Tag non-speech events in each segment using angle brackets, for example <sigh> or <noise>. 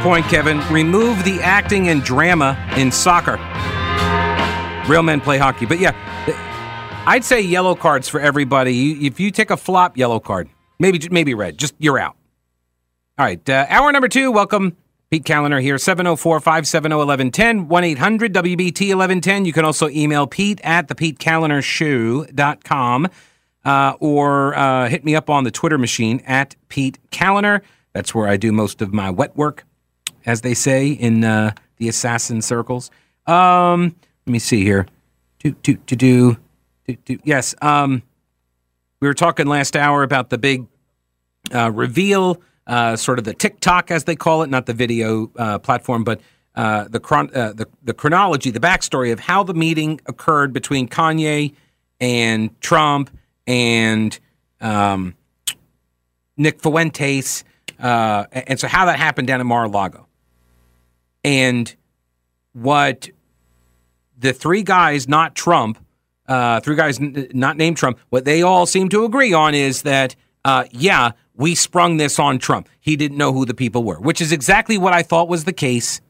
point. Kevin. Remove the acting and drama in soccer. Real men play hockey. But yeah, I'd say yellow cards for everybody. If you take a flop yellow card, maybe maybe red, just you're out. All right, uh, hour number two. Welcome, Pete Kaliner here, 704 570 1110, 1 800 WBT 1110. You can also email Pete at thepetekalinershow.com uh, or uh, hit me up on the Twitter machine at Pete Kaliner. That's where I do most of my wet work, as they say in uh, the assassin circles. Um, let me see here. Do, do, do, do, do. Yes. Um, we were talking last hour about the big uh, reveal, uh, sort of the TikTok, as they call it, not the video uh, platform, but uh, the, chron- uh, the the chronology, the backstory of how the meeting occurred between Kanye and Trump and um, Nick Fuentes, uh, and so how that happened down in Mar-a-Lago, and what the three guys, not Trump, uh, three guys n- not named Trump, what they all seem to agree on is that, uh, yeah, we sprung this on Trump. He didn't know who the people were, which is exactly what I thought was the case.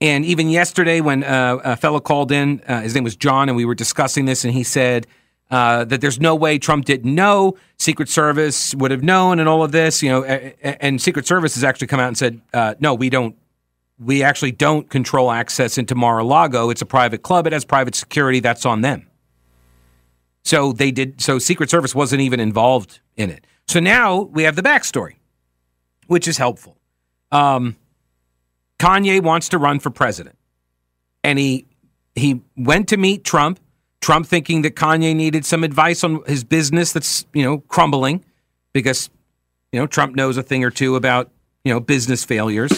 And even yesterday, when uh, a fellow called in, uh, his name was John, and we were discussing this, and he said uh, that there's no way Trump didn't know, Secret Service would have known, and all of this, you know, and Secret Service has actually come out and said, uh, no, we don't we actually don't control access into Mar-a-Lago. It's a private club. It has private security. That's on them. So they did. So Secret Service wasn't even involved in it. So now we have the backstory, which is helpful. Um, Kanye wants to run for president, and he he went to meet Trump. Trump thinking that Kanye needed some advice on his business that's you know crumbling, because you know Trump knows a thing or two about you know business failures.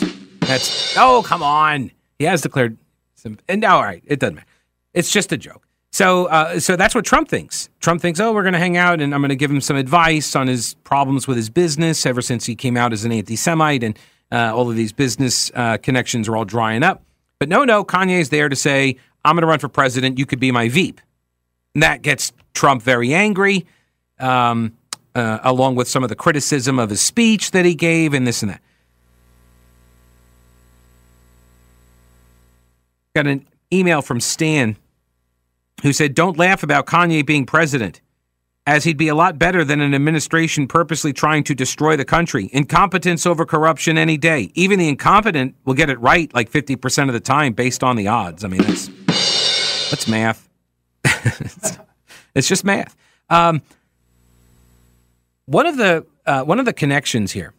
That's oh come on. He has declared some and all right, it doesn't matter. It's just a joke. So uh, so that's what Trump thinks. Trump thinks, oh, we're going to hang out and I'm going to give him some advice on his problems with his business ever since he came out as an anti-Semite and uh, all of these business uh, connections are all drying up. But no, no, Kanye's there to say, I'm going to run for president. You could be my Veep. And that gets Trump very angry, um, uh, along with some of the criticism of his speech that he gave and this and that. Got an email from Stan who said, Don't laugh about Kanye being president, as he'd be a lot better than an administration purposely trying to destroy the country. Incompetence over corruption any day. Even the incompetent will get it right like 50% of the time based on the odds. I mean, that's, that's math. it's, <laughs> it's, just math. Um, one of the uh, one of the connections here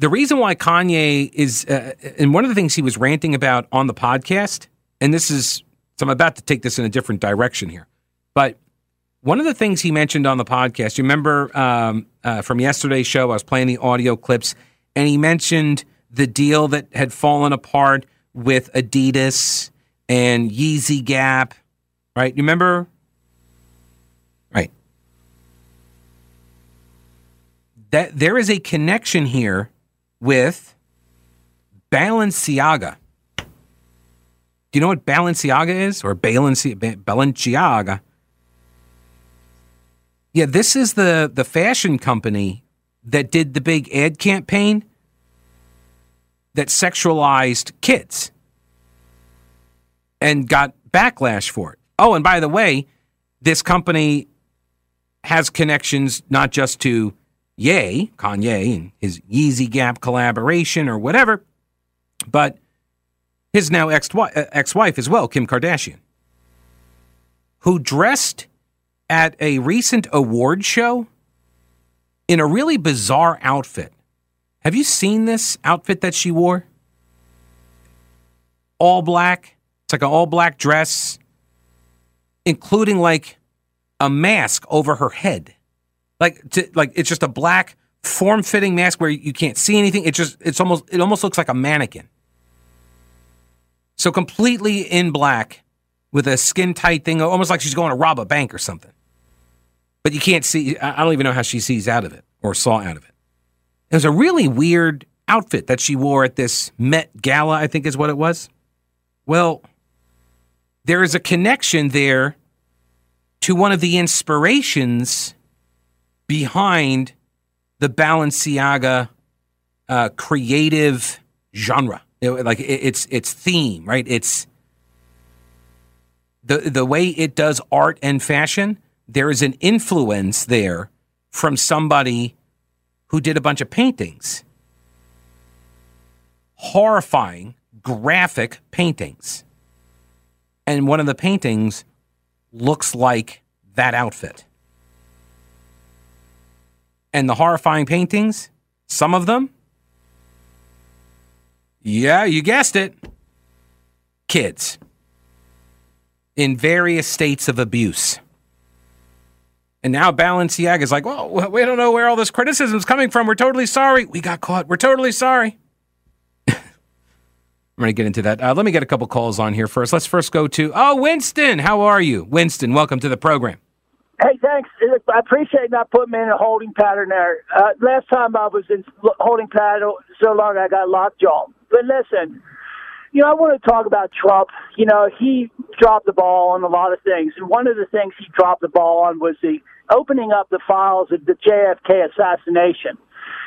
the reason why Kanye is, uh, and one of the things he was ranting about on the podcast, and this is, so I'm about to take this in a different direction here, but one of the things he mentioned on the podcast, you remember um, uh, from yesterday's show, I was playing the audio clips, and he mentioned the deal that had fallen apart with Adidas and Yeezy Gap, right? You remember? Right. That there is a connection here with Balenciaga. Do you know what Balenciaga is? Or Balenci- Balenciaga? Yeah, this is the, the fashion company that did the big ad campaign that sexualized kids and got backlash for it. Oh, and by the way, this company has connections not just to Ye, Kanye, and his Yeezy Gap collaboration or whatever, but his now ex uh, wife as well, Kim Kardashian, who dressed at a recent award show in a really bizarre outfit. Have you seen this outfit that she wore? All black. It's like an all black dress, including like a mask over her head like to, like it's just a black form fitting mask where you can't see anything. It just it's almost it almost looks like a mannequin. So completely in black with a skin tight thing, almost like she's going to rob a bank or something. But you can't see. I don't even know how she sees out of it or saw out of it. It was a really weird outfit that she wore at this Met Gala, I think is what it was. Well, there is a connection there to one of the inspirations behind the Balenciaga uh, creative genre, it, like it, its its theme, right? It's the the way it does art and fashion. There is an influence there from somebody who did a bunch of paintings, horrifying, graphic paintings, and one of the paintings looks like that outfit. And the horrifying paintings, some of them, yeah, you guessed it, kids in various states of abuse. And now Balenciaga is like, well, we don't know where all this criticism is coming from. We're totally sorry. We got caught. We're totally sorry. <laughs> I'm going to get into that. Uh, let me get a couple calls on here first. Let's first go to, oh, Winston. How are you? Winston, welcome to the program. Hey, thanks. I appreciate not putting me in a holding pattern there. Uh, last time I was in holding pattern so long I got locked lockjaw. But listen, you know, I want to talk about Trump. You know, he dropped the ball on a lot of things. And one of the things he dropped the ball on was the opening up the files of the JFK assassination.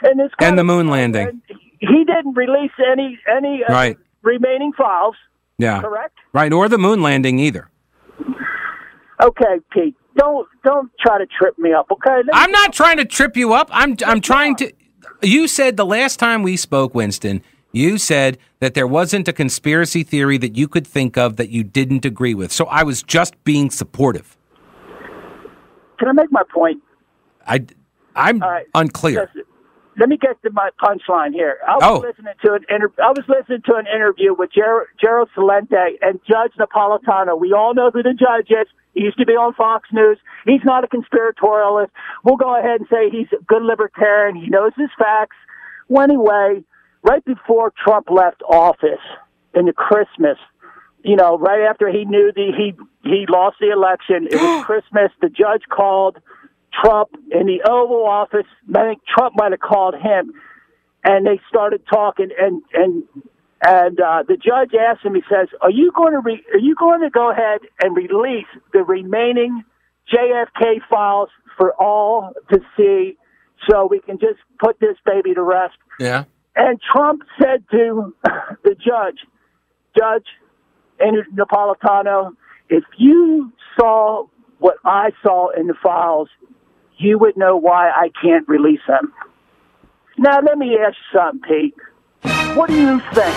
And, this and the moon landing. He didn't release any any uh, right. remaining files. Yeah. Correct? Right, or the moon landing either. Okay, Pete. Don't don't try to trip me up, okay? I'm not trying to trip you up. I'm I'm trying to You said the last time we spoke, Winston, you said that there wasn't a conspiracy theory that you could think of that you didn't agree with. So I was just being supportive. Can I make my point? I, I'm right. unclear. let me get to my punchline here. I was oh. listening to an inter- I was listening to an interview with Ger- Gerald Celente and Judge Napolitano. We all know who the judge is. He used to be on Fox News. He's not a conspiratorialist. We'll go ahead and say he's a good libertarian. He knows his facts. Well, anyway, right before Trump left office in the Christmas, you know, right after he knew the he he lost the election, it was <gasps> Christmas. The judge called Trump in the Oval Office. I think Trump might have called him, and they started talking. And and and uh, the judge asked him. He says, "Are you going to re- Are you going to go ahead and release the remaining JFK files for all to see, so we can just put this baby to rest?" Yeah. And Trump said to <laughs> the judge, Judge Napolitano, if you saw what I saw in the files, you would know why I can't release them. Now, let me ask you something, Pete. What do you think?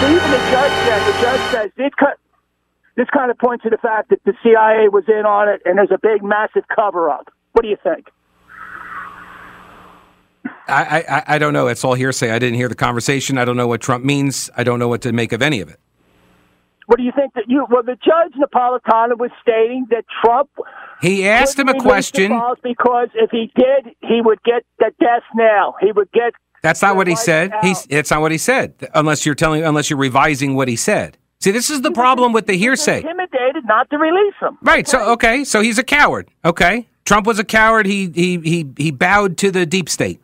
So even the judge says, the judge says, this, this kind of points to the fact that the CIA was in on it and there's a big, massive cover up. What do you think? I, I, I don't know. It's all hearsay. I didn't hear the conversation. I don't know what Trump means. I don't know what to make of any of it. What do you think that you? Well, the judge Napolitano was stating that Trump. He asked him a question because if he did, he would get the death now. He would get. That's not what he said. He's. It's not what he said. Unless you're telling, unless you're revising what he said. See, this is the he problem with the hearsay. Intimidated not to release him. Right. Okay. So okay. So he's a coward. Okay. Trump was a coward. He he he he bowed to the deep state.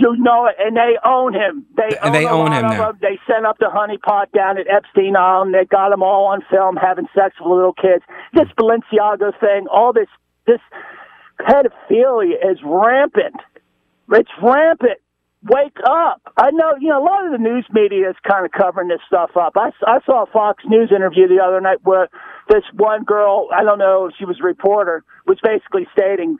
You know it, and they own him. They own, they own him now. They sent up the honeypot down at Epstein Island. They got them all on film having sex with little kids. This Balenciaga thing, all this this pedophilia is rampant. It's rampant. Wake up! I know you know a lot of the news media is kind of covering this stuff up. I, I saw a Fox News interview the other night where this one girl, I don't know if she was a reporter, was basically stating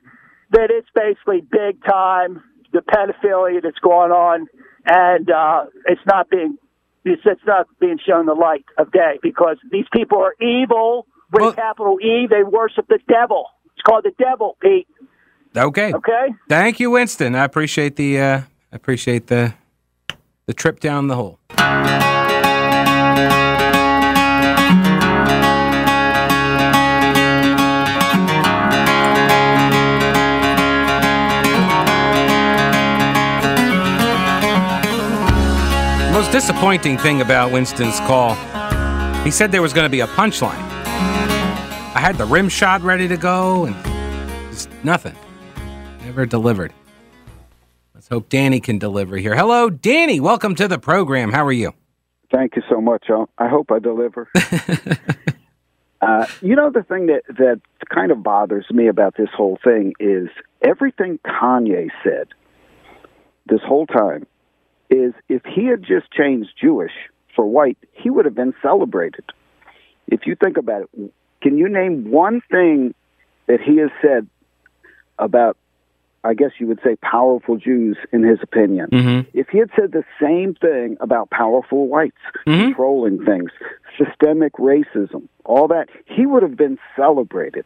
that it's basically big time the pedophilia that's going on, and uh, it's not being it's, it's not being shown the light of day because these people are evil with well, capital E. They worship the devil. It's called the devil, Pete. Okay. Okay. Thank you, Winston. I appreciate the uh, I appreciate the the trip down the hole. most disappointing thing about Winston's call, he said there was going to be a punchline. I had the rim shot ready to go, and just nothing. Never delivered. Let's hope Danny can deliver here. Hello, Danny. Welcome to the program. How are you? Thank you so much. I hope I deliver. <laughs> Uh, you know, the thing that, that kind of bothers me about this whole thing is everything Kanye said this whole time is if he had just changed Jewish for white, he would have been celebrated. If you think about it, can you name one thing that he has said about, I guess you would say, powerful Jews, in his opinion? Mm-hmm. If he had said the same thing about powerful whites Mhm. controlling things, systemic racism, all that, he would have been celebrated.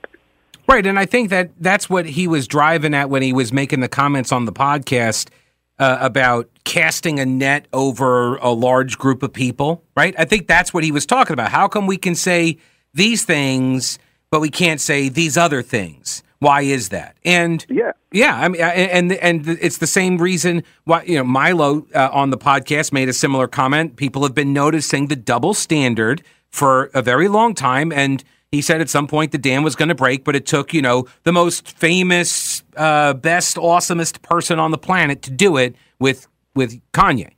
Right, and I think that that's what he was driving at when he was making the comments on the podcast uh, about casting a net over a large group of people. Right, I think that's what he was talking about. How come we can say these things, but we can't say these other things? Why is that? And Yeah. yeah, I mean, and and it's the same reason why you know Milo uh, on the podcast made a similar comment. People have been noticing the double standard for a very long time, and he said at some point the dam was going to break, but it took you know the most famous, uh, best, awesomest person on the planet to do it with with Kanye.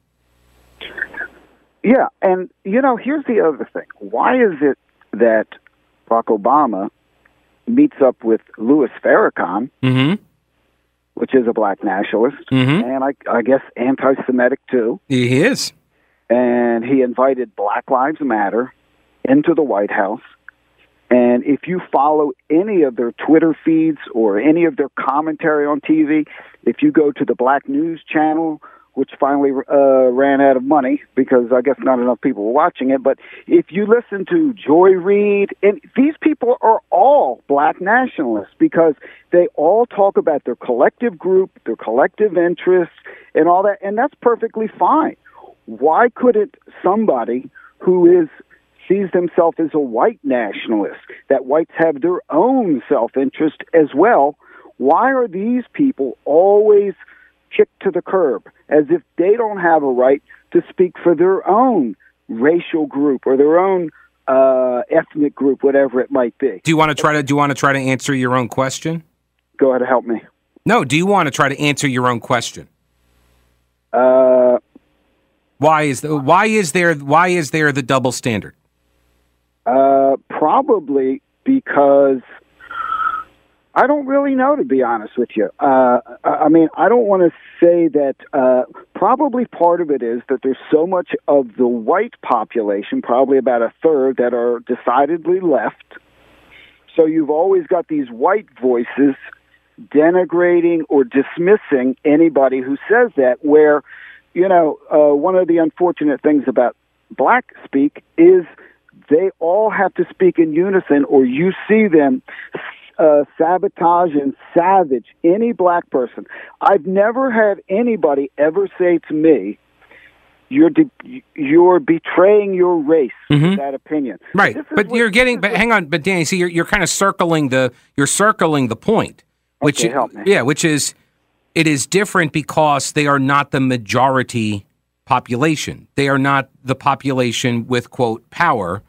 Yeah, and you know, here's the other thing. Why is it that Barack Obama meets up with Louis Farrakhan, Mm-hmm. which is a black nationalist, Mhm. and I, I guess anti-Semitic too, He is. and he invited Black Lives Matter into the White House. And if you follow any of their Twitter feeds or any of their commentary on TV, if you go to the Black News Channel, which finally uh, ran out of money because I guess not enough people were watching it, but if you listen to Joy Reid, and these people are all black nationalists because they all talk about their collective group, their collective interests, and all that, and that's perfectly fine. Why couldn't somebody who is sees themselves as a white nationalist that whites have their own self-interest as well why are these people always kicked to the curb as if they don't have a right to speak for their own racial group or their own uh, ethnic group whatever it might be Do you want to try to do you want to try to answer your own question? go ahead and help me No. Do you want to try to answer your own question? uh, Why is the, why is there why is there the double standard? Uh, probably because I don't really know, to be honest with you. Uh, I mean, I don't want to say that. Uh, probably part of it is that there's so much of the white population, probably about a third, that are decidedly left. So you've always got these white voices denigrating or dismissing anybody who says that. Where, you know, uh, one of the unfortunate things about black speak is they all have to speak in unison, or you see them uh, sabotage and savage any black person. I've never had anybody ever say to me, "You're de- you're betraying your race." with That opinion, Right, but what- you're getting. But hang on, but Danny, see, you're you're kind of circling the you're circling the point, which Okay, yeah, which is it is different because they are not the majority population. They are not the population with quote power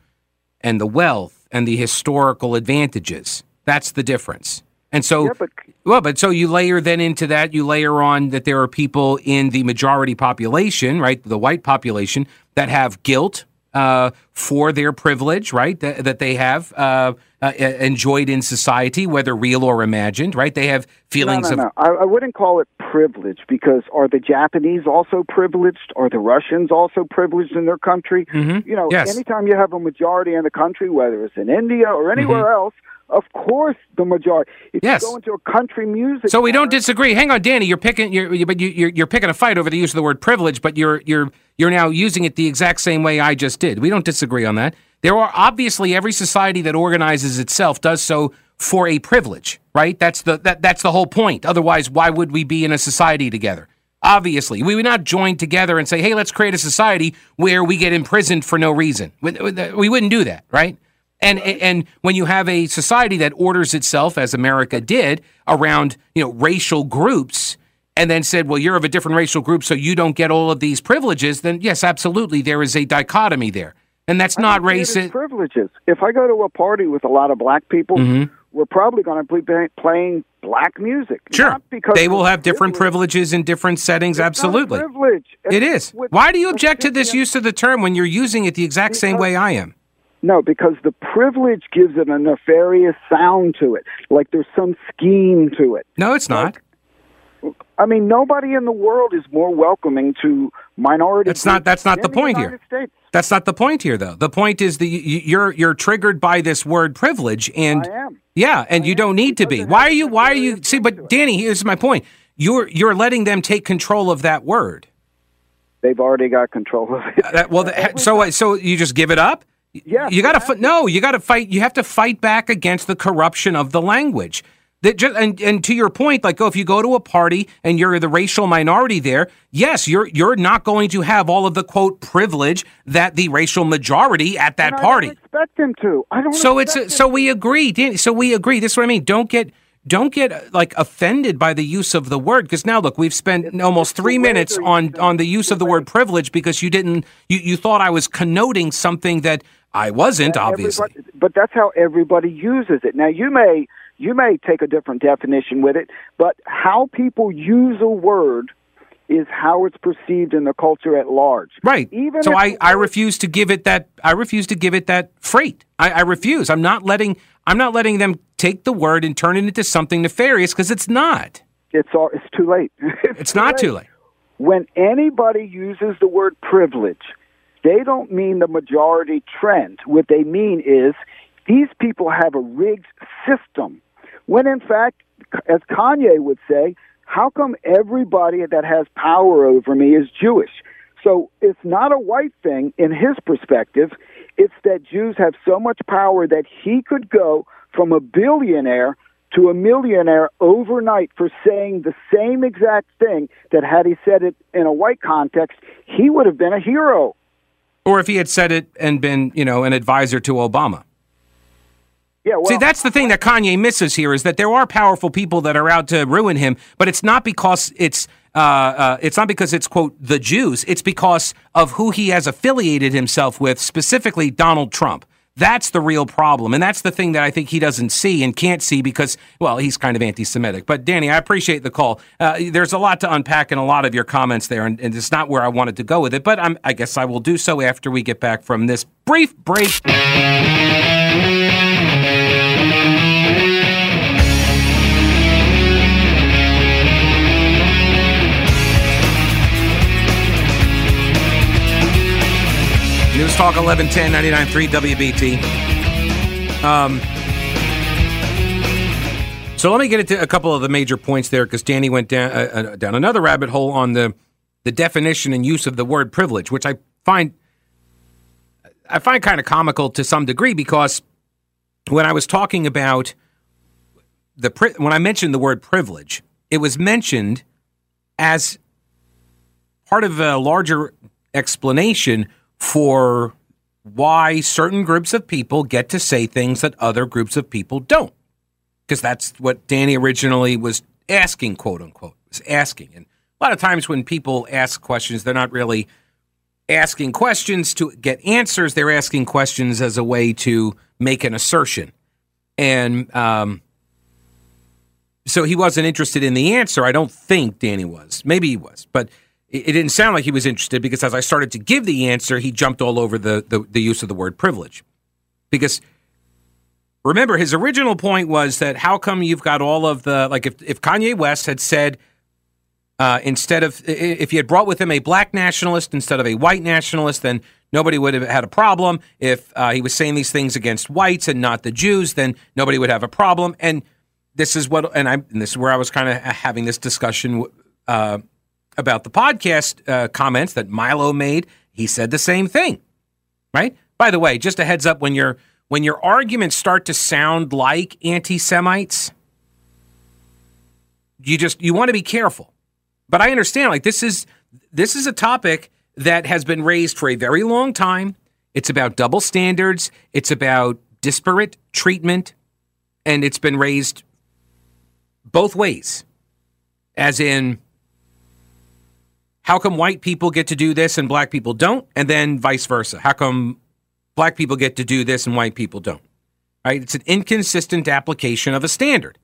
and the wealth and the historical advantages. That's the difference. And so, Yeah, but- well, but so you layer then into that, you layer on that there are people in the majority population, right, the white population, that have guilt uh, for their privilege, right, that, that they have uh, uh, enjoyed in society, whether real or imagined, right? They have feelings no, no, of no. I, I wouldn't call it privilege because are the Japanese also privileged? Are the Russians also privileged in their country? Mhm. You know, Yes. anytime you have a majority in the country, whether it's in India or anywhere else, of course the majority. If. Yes. you go into a country music, So we don't disagree. Hang on, Danny. You're picking. You're, you- but you, you're you're picking a fight over the use of the word privilege. But you're you're you're now using it the exact same way I just did. We don't disagree on that. There are obviously every society that organizes itself does so for a privilege, right? That's the that that's the whole point. Otherwise, why would we be in a society together? Obviously, we would not join together and say, "Hey, let's create a society where we get imprisoned for no reason." We, we wouldn't do that, right? And and when you have a society that orders itself, as America did, around you know racial groups, and then said, "Well, you're of a different racial group, so you don't get all of these privileges," then yes, absolutely, there is a dichotomy there, and that's not racist. privileges. If I go to a party with a lot of black people, we're probably going to be playing black music. Mm-hmm. Sure, Not because they will have different privileges in different settings. It's absolutely, privilege. it It's Why do you object to this use of the term when you're using it the exact same way I am? No, because the privilege gives it a nefarious sound to it, like there's some scheme to it. No, it's not. I mean, nobody in the world is more welcoming to minorities. That's not. That's not the point United here. States. That's not the point here, though. The point is that you- you- you're you're triggered by this word privilege, and I am. yeah, and you don't need to be. Why are you? Why are you? See, but. Danny, here's my point. You're you're letting them take control of that word. They've already got control of it. Uh, that, well, <laughs> the, so so you just give it up? Yeah, you got to. No, you got to fight. You have to fight back against the corruption of the language. That just and, and to your point, like, oh, if you go to a party and you're the racial minority there, yes, you're you're not going to have all of the quote privilege that the racial majority at that party. Don't expect them to. I don't. So it's so we agree, Danny. So we agree. This is what I mean. Don't get don't get like offended by the use of the word because now look, we've spent almost three minutes on on the use of the word privilege because you didn't you you thought I was connoting something that I wasn't. Obviously, but that's how everybody uses it. Now you may you may take a different definition with it, but how people use a word is how it's perceived in the culture at large. right. Even so I I refuse to give it that I refuse to give it that freight. I, I refuse. I'm not letting I'm not letting them take the word and turn it into something nefarious because it's not. It's all it's too late. <laughs> It's not too late. when anybody uses the word privilege, they don't mean the majority trend. What they mean is these people have a rigged system. When in fact, as Kanye would say, how come everybody that has power over me is Jewish? So it's not a white thing in his perspective. It's that Jews have so much power that he could go from a billionaire to a millionaire overnight for saying the same exact thing that had he said it in a white context, he would have been a hero. Or if he had said it and been, you know, an advisor to Obama. Yeah, well, See, that's the thing that Kanye misses here is that there are powerful people that are out to ruin him, but it's not because it's uh, uh, it's not because it's quote the Jews. It's because of who he has affiliated himself with, specifically Donald Trump. That's the real problem, and that's the thing that I think he doesn't see and can't see because, well, he's kind of anti-Semitic. But Danny, I appreciate the call. Uh, there's a lot to unpack in a lot of your comments there, and, and it's not where I wanted to go with it. But I'm, I guess I will do so after we get back from this brief break. Talk 1110 99.3 WBT. Um, so let me get into a couple of the major points there because Danny went down, uh, uh, down another rabbit hole on the, the definition and use of the word privilege, which I find I find kind of comical to some degree because when I was talking about the when I mentioned the word privilege, it was mentioned as part of a larger explanation for why certain groups of people get to say things that other groups of people don't. Because that's what Danny originally was asking, quote unquote, was asking. And a lot of times when people ask questions, they're not really asking questions to get answers. They're asking questions as a way to make an assertion. And um, so he wasn't interested in the answer. I don't think Danny was. Maybe he was, but it, didn't sound like he was interested because as I started to give the answer, he jumped all over the, the, the use of the word privilege. Because remember, his original point was that how come you've got all of the, like if, if Kanye West had said, uh, instead of if he had brought with him a black nationalist instead of a white nationalist, then nobody would have had a problem. If uh, he was saying these things against whites and not the Jews, then nobody would have a problem. And this is what, and I, and this is where I was kind of having this discussion uh, about the podcast uh, comments that Milo made. He said the same thing, right? By the way, just a heads up when your when your arguments start to sound like anti-Semites, you just you want to be careful but I understand like this is this is a topic that has been raised for a very long time. It's about double standards, it's about disparate treatment, and it's been raised both ways. As in how come white people get to do this and black people don't and then vice versa? How come black people get to do this and white people don't? Right? It's an inconsistent application of a standard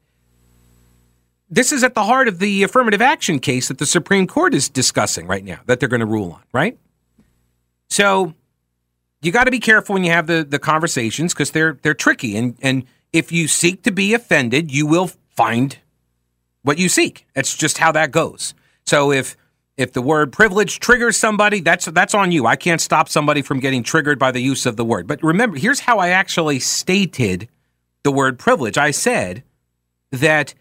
this is at the heart of the affirmative action case that the Supreme Court is discussing right now that they're going to rule on, right? So you got to be careful when you have the the conversations because they're they're tricky and and if you seek to be offended, you will find what you seek. That's just how that goes. So if if the word privilege triggers somebody, that's that's on you. I can't stop somebody from getting triggered by the use of the word. But remember, here's how I actually stated the word privilege. I said that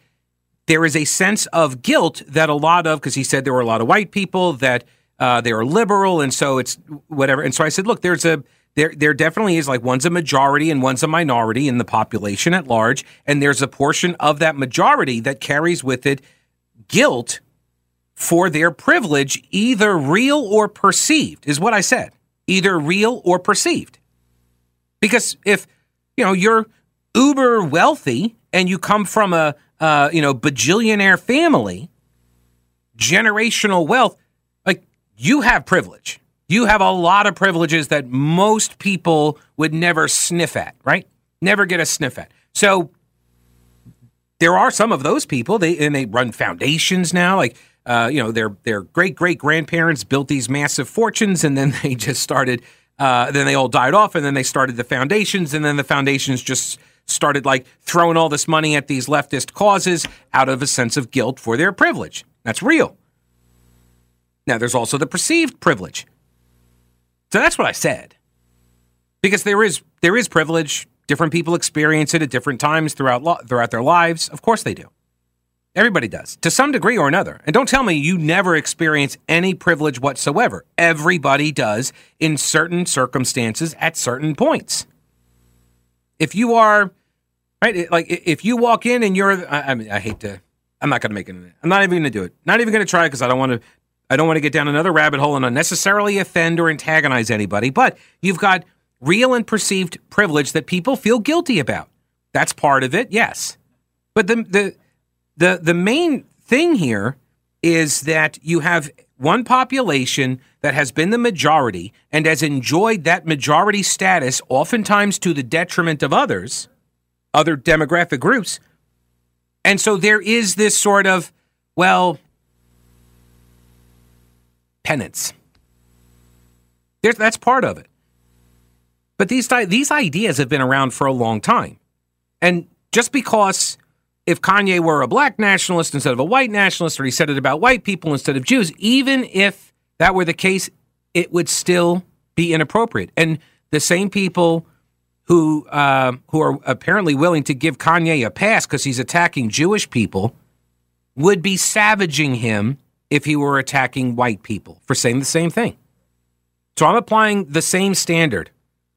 there is a sense of guilt that a lot of because he said there were a lot of white people that uh, they are liberal and so it's whatever. And so I said, look, there's a there there definitely is like one's a majority and one's a minority in the population at large, and there's a portion of that majority that carries with it guilt for their privilege, either real or perceived, is what I said. Either real or perceived. Because if you know you're uber wealthy and you come from a uh, you know bajillionaire family, generational wealth, like you have privilege. You have a lot of privileges that most people would never sniff at, right? Never get a sniff at. So there are some of those people. They and they run foundations now, like uh, you know, their their great great grandparents built these massive fortunes, and then <laughs> they just started. Uh, then they all died off, and then they started the foundations, and then the foundations just started like throwing all this money at these leftist causes out of a sense of guilt for their privilege. That's real. Now, there's also the perceived privilege. So that's what I said. Because there is there is privilege. Different people experience it at different times throughout lo- throughout their lives. Of course they do. Everybody does to some degree or another. And don't tell me you never experience any privilege whatsoever. Everybody does in certain circumstances at certain points. If you are right, like if you walk in and you're, I, I mean, I hate to, I'm not going to make it. I'm not even going to do it. Not even going to try because I don't want to. I don't want to get down another rabbit hole and unnecessarily offend or antagonize anybody. But you've got real and perceived privilege that people feel guilty about. That's part of it, yes. But the the the the main thing here is that you have one population that has been the majority and has enjoyed that majority status, oftentimes to the detriment of others, other demographic groups. And so there is this sort of, well, penance. That's part of it. But these, these ideas have been around for a long time. And just because if Kanye were a black nationalist instead of a white nationalist, or he said it about white people instead of Jews, even if that were the case, it would still be inappropriate. And the same people who uh, who are apparently willing to give Kanye a pass because he's attacking Jewish people would be savaging him if he were attacking white people for saying the same thing. So I'm applying the same standard.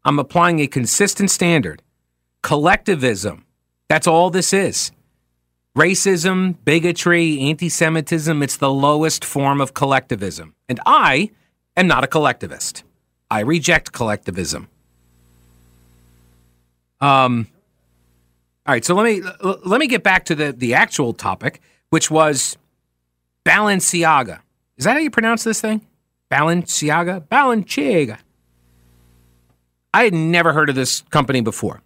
I'm applying a consistent standard. Collectivism. That's all this is. Racism, bigotry, anti Semitism, it's the lowest form of collectivism. And I am not a collectivist. I reject collectivism. Um, all right, so let me let me get back to the the actual topic, which was Balenciaga. Is that how you pronounce this thing? Balenciaga? Balenciaga. I had never heard of this company before.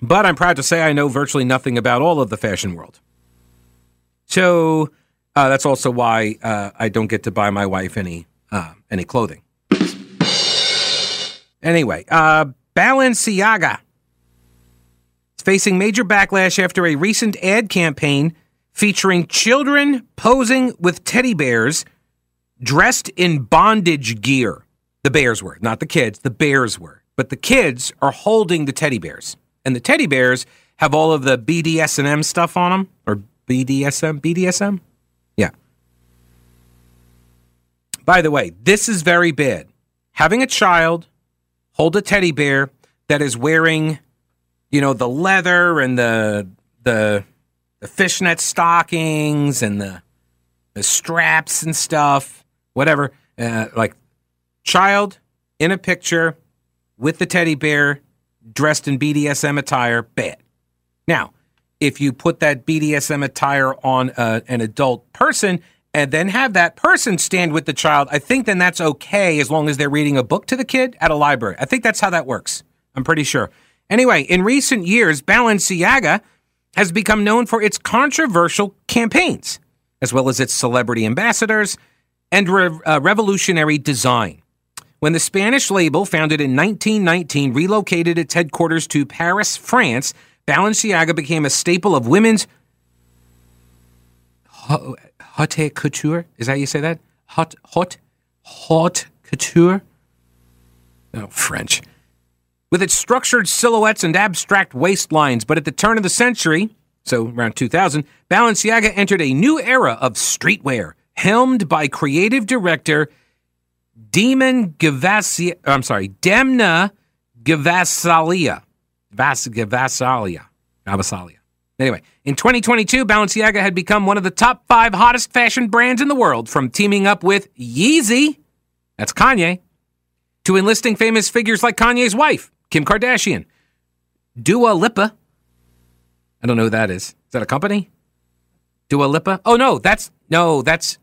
But I'm proud to say I know virtually nothing about all of the fashion world. So uh, that's also why uh, I don't get to buy my wife any uh, any clothing. Anyway, uh, Balenciaga is facing major backlash after a recent ad campaign featuring children posing with teddy bears dressed in bondage gear. The bears were, not the kids, the bears were. But the kids are holding the teddy bears and the teddy bears have all of the BDSM stuff on them, or BDSM, BDSM. Yeah. By the way, this is very bad. Having a child hold a teddy bear that is wearing, you know, the leather and the the the fishnet stockings and the the straps and stuff, whatever. Uh, like child in a picture with the teddy bear dressed in BDSM attire, bad. Now, if you put that BDSM attire on uh, an adult person and then have that person stand with the child, I think then that's okay as long as they're reading a book to the kid at a library. I think that's how that works. I'm pretty sure. Anyway, in recent years, Balenciaga has become known for its controversial campaigns, as well as its celebrity ambassadors and re- uh, revolutionary design. When the Spanish label, founded in 1919, relocated its headquarters to Paris, France, Balenciaga became a staple of women's haute couture. Is that how you say that? Hot, hot, haute couture. Oh, French. With its structured silhouettes and abstract waistlines, but at the turn of the century, so around 2000, Balenciaga entered a new era of streetwear, helmed by creative director Demon Gavassi. I'm sorry, Demna Gavasalia. Vas, Gavasalia. Gavasalia. Anyway, in 2022, Balenciaga had become one of the top five hottest fashion brands in the world, from teaming up with Yeezy, that's Kanye, to enlisting famous figures like Kanye's wife, Kim Kardashian, Dua Lipa. I don't know who that is. Is that a company? Dua Lipa? Oh no, that's no, that's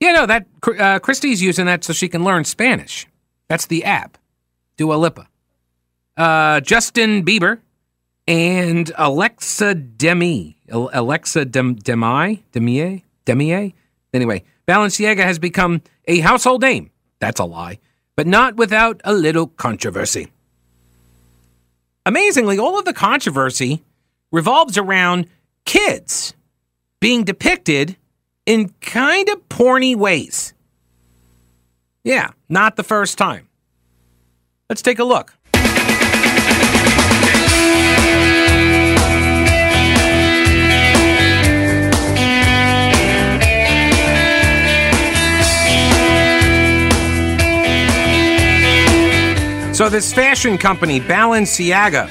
yeah, no, that uh, Christy's using that so she can learn Spanish. That's the app, Dua Lipa. Uh, Justin Bieber and Alexa Demie. Alexa Dem- Demie? Demie? Demie? Anyway, Balenciaga has become a household name. That's a lie, but not without a little controversy. Amazingly, all of the controversy revolves around kids being depicted in kind of porny ways. Yeah, not the first time. Let's take a look. So, this fashion company, Balenciaga,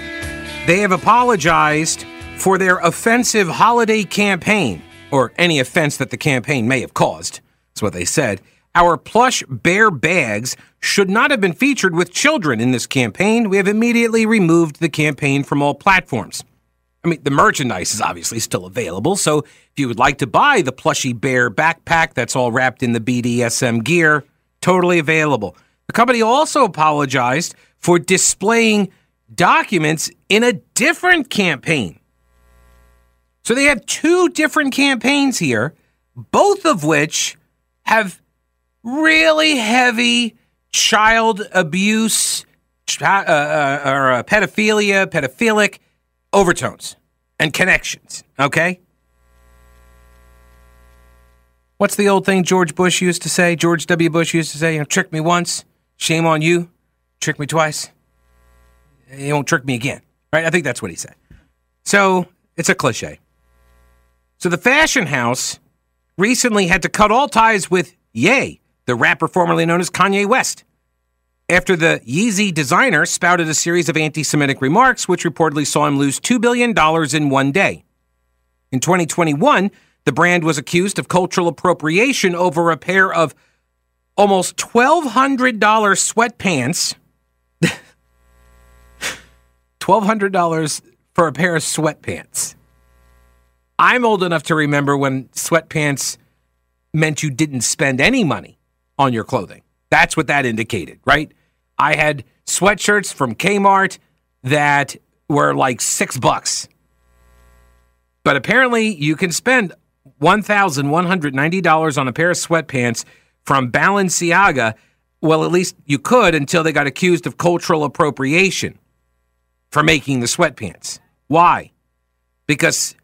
they have apologized for their offensive holiday campaign, or any offense that the campaign may have caused. That's what they said. Our plush bear bags should not have been featured with children in this campaign. We have immediately removed the campaign from all platforms. I mean, the merchandise is obviously still available, so if you would like to buy the plushy bear backpack that's all wrapped in the BDSM gear, totally available. The company also apologized for displaying documents in a different campaign. So they have two different campaigns here, both of which have really heavy child abuse uh, uh, or uh, pedophilia, pedophilic overtones and connections. Okay? What's the old thing George Bush used to say? George W. Bush used to say, you know, trick me once, Shame on you. Trick me twice. You won't trick me again. Right? I think that's what he said. So it's a cliche. So the fashion house recently had to cut all ties with Ye, the rapper formerly known as Kanye West, after the Yeezy designer spouted a series of anti Semitic remarks, which reportedly saw him lose $2 billion in one day. In 2021, the brand was accused of cultural appropriation over a pair of almost $1,200 sweatpants. <laughs> $1,200 for a pair of sweatpants. I'm old enough to remember when sweatpants meant you didn't spend any money on your clothing. That's what that indicated, right? I had sweatshirts from Kmart that were like six bucks. But apparently, you can spend $1,190 on a pair of sweatpants from Balenciaga. Well, at least you could until they got accused of cultural appropriation for making the sweatpants. Why? Because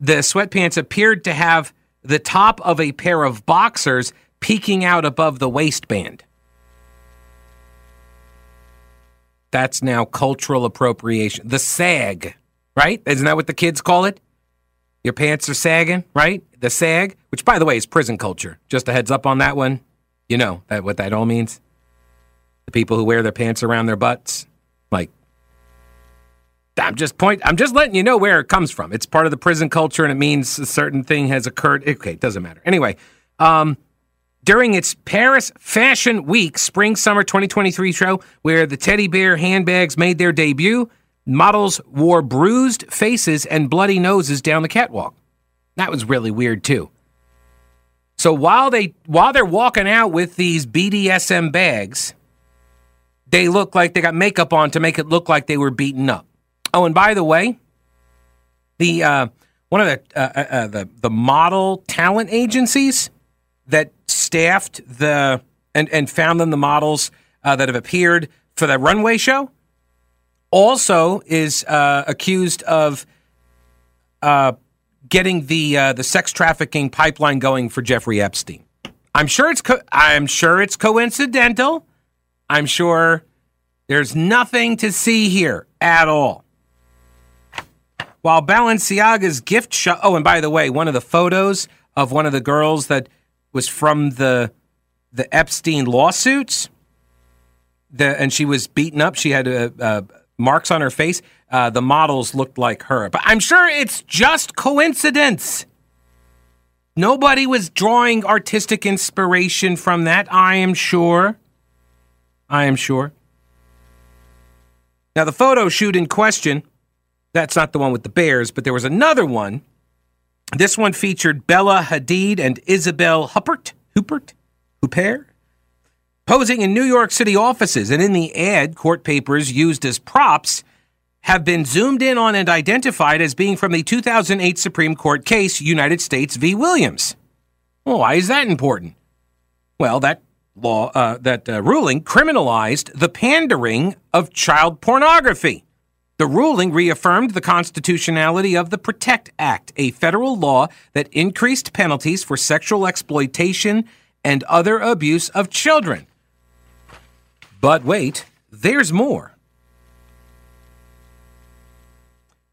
the sweatpants appeared to have the top of a pair of boxers peeking out above the waistband. That's now cultural appropriation. The sag, right? Isn't that what the kids call it? Your pants are sagging, right? The sag, which by the way is prison culture. Just a heads up on that one. You know that what that all means. The people who wear their pants around their butts, like I'm just point. I'm just letting you know where it comes from. It's part of the prison culture, and it means a certain thing has occurred. Okay, it doesn't matter. Anyway, um, during its Paris Fashion Week Spring Summer 2023 show, where the teddy bear handbags made their debut, Models wore bruised faces and bloody noses down the catwalk. That was really weird too. So while they while they're walking out with these BDSM bags, they look like they got makeup on to make it look like they were beaten up. Oh, and by the way, the uh, one of the uh, uh, uh the the model talent agencies that staffed the and, and found them the models uh, that have appeared for the runway show. Also, is uh, accused of getting the the sex trafficking pipeline going for Jeffrey Epstein. I'm sure it's co- I'm sure it's coincidental. I'm sure there's nothing to see here at all. While Balenciaga's gift shop. Oh, and by the way, one of the photos of one of the girls that was from the the Epstein lawsuits. The and she was beaten up. She had uh, uh, marks on her face. Uh, the models looked like her, but I'm sure it's just coincidence. Nobody was drawing artistic inspiration from that. I am sure. I am sure. Now, the photo shoot in question, that's not the one with the bears, but there was another one. This one featured Bella Hadid and Isabelle Huppert, Huppert, Huppert, posing in New York City offices. And in the ad, court papers used as props have been zoomed in on and identified as being from the 2008 Supreme Court case United States v. Williams. Well, why is that important? Well, that law, uh, that uh, ruling criminalized the pandering of child pornography. The ruling reaffirmed the constitutionality of the Protect Act, a federal law that increased penalties for sexual exploitation and other abuse of children. But wait, there's more.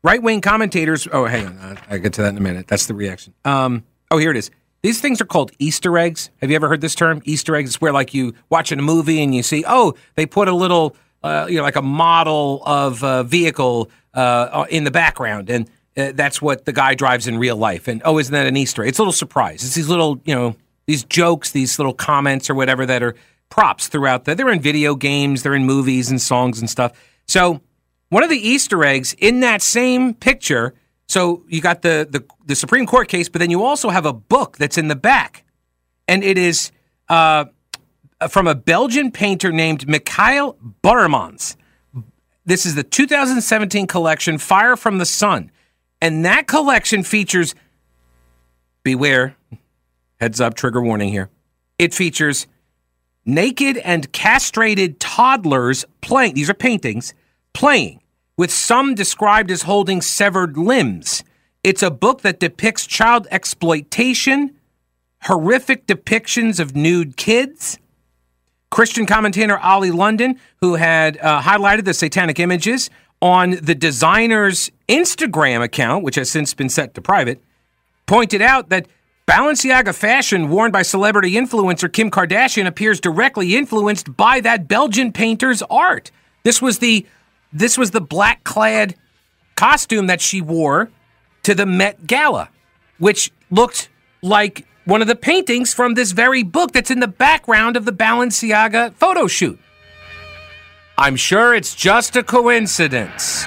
Right wing commentators. Oh, hang on. I'll get to that in a minute. That's the reaction. Um, oh, here it is. These things are called Easter eggs. Have you ever heard this term? Easter eggs. Where like you watching a movie and you see, oh, they put a little, uh, you know, like a model of a vehicle uh, in the background, and uh, that's what the guy drives in real life. And oh, isn't that an Easter egg? It's a little surprise. It's these little, you know, these jokes, these little comments or whatever that are props throughout the. They're in video games, they're in movies and songs and stuff. So one of the Easter eggs in that same picture. So you got the, the, the Supreme Court case, but then you also have a book that's in the back, and it is uh, from a Belgian painter named Mikhail Borremans. This is the 2017 collection, Fire from the Sun, and that collection features. Beware, heads up, trigger warning here. It features naked and castrated toddlers playing. These are paintings playing, with some described as holding severed limbs. It's a book that depicts child exploitation, horrific depictions of nude kids. Christian commentator Ollie London, who had uh, highlighted the satanic images on the designer's Instagram account, which has since been set to private, pointed out that Balenciaga fashion worn by celebrity influencer Kim Kardashian appears directly influenced by that Belgian painter's art. This was the this was the black clad costume that she wore to the Met Gala, which looked like one of the paintings from this very book that's in the background of the Balenciaga photo shoot. I'm sure it's just a coincidence.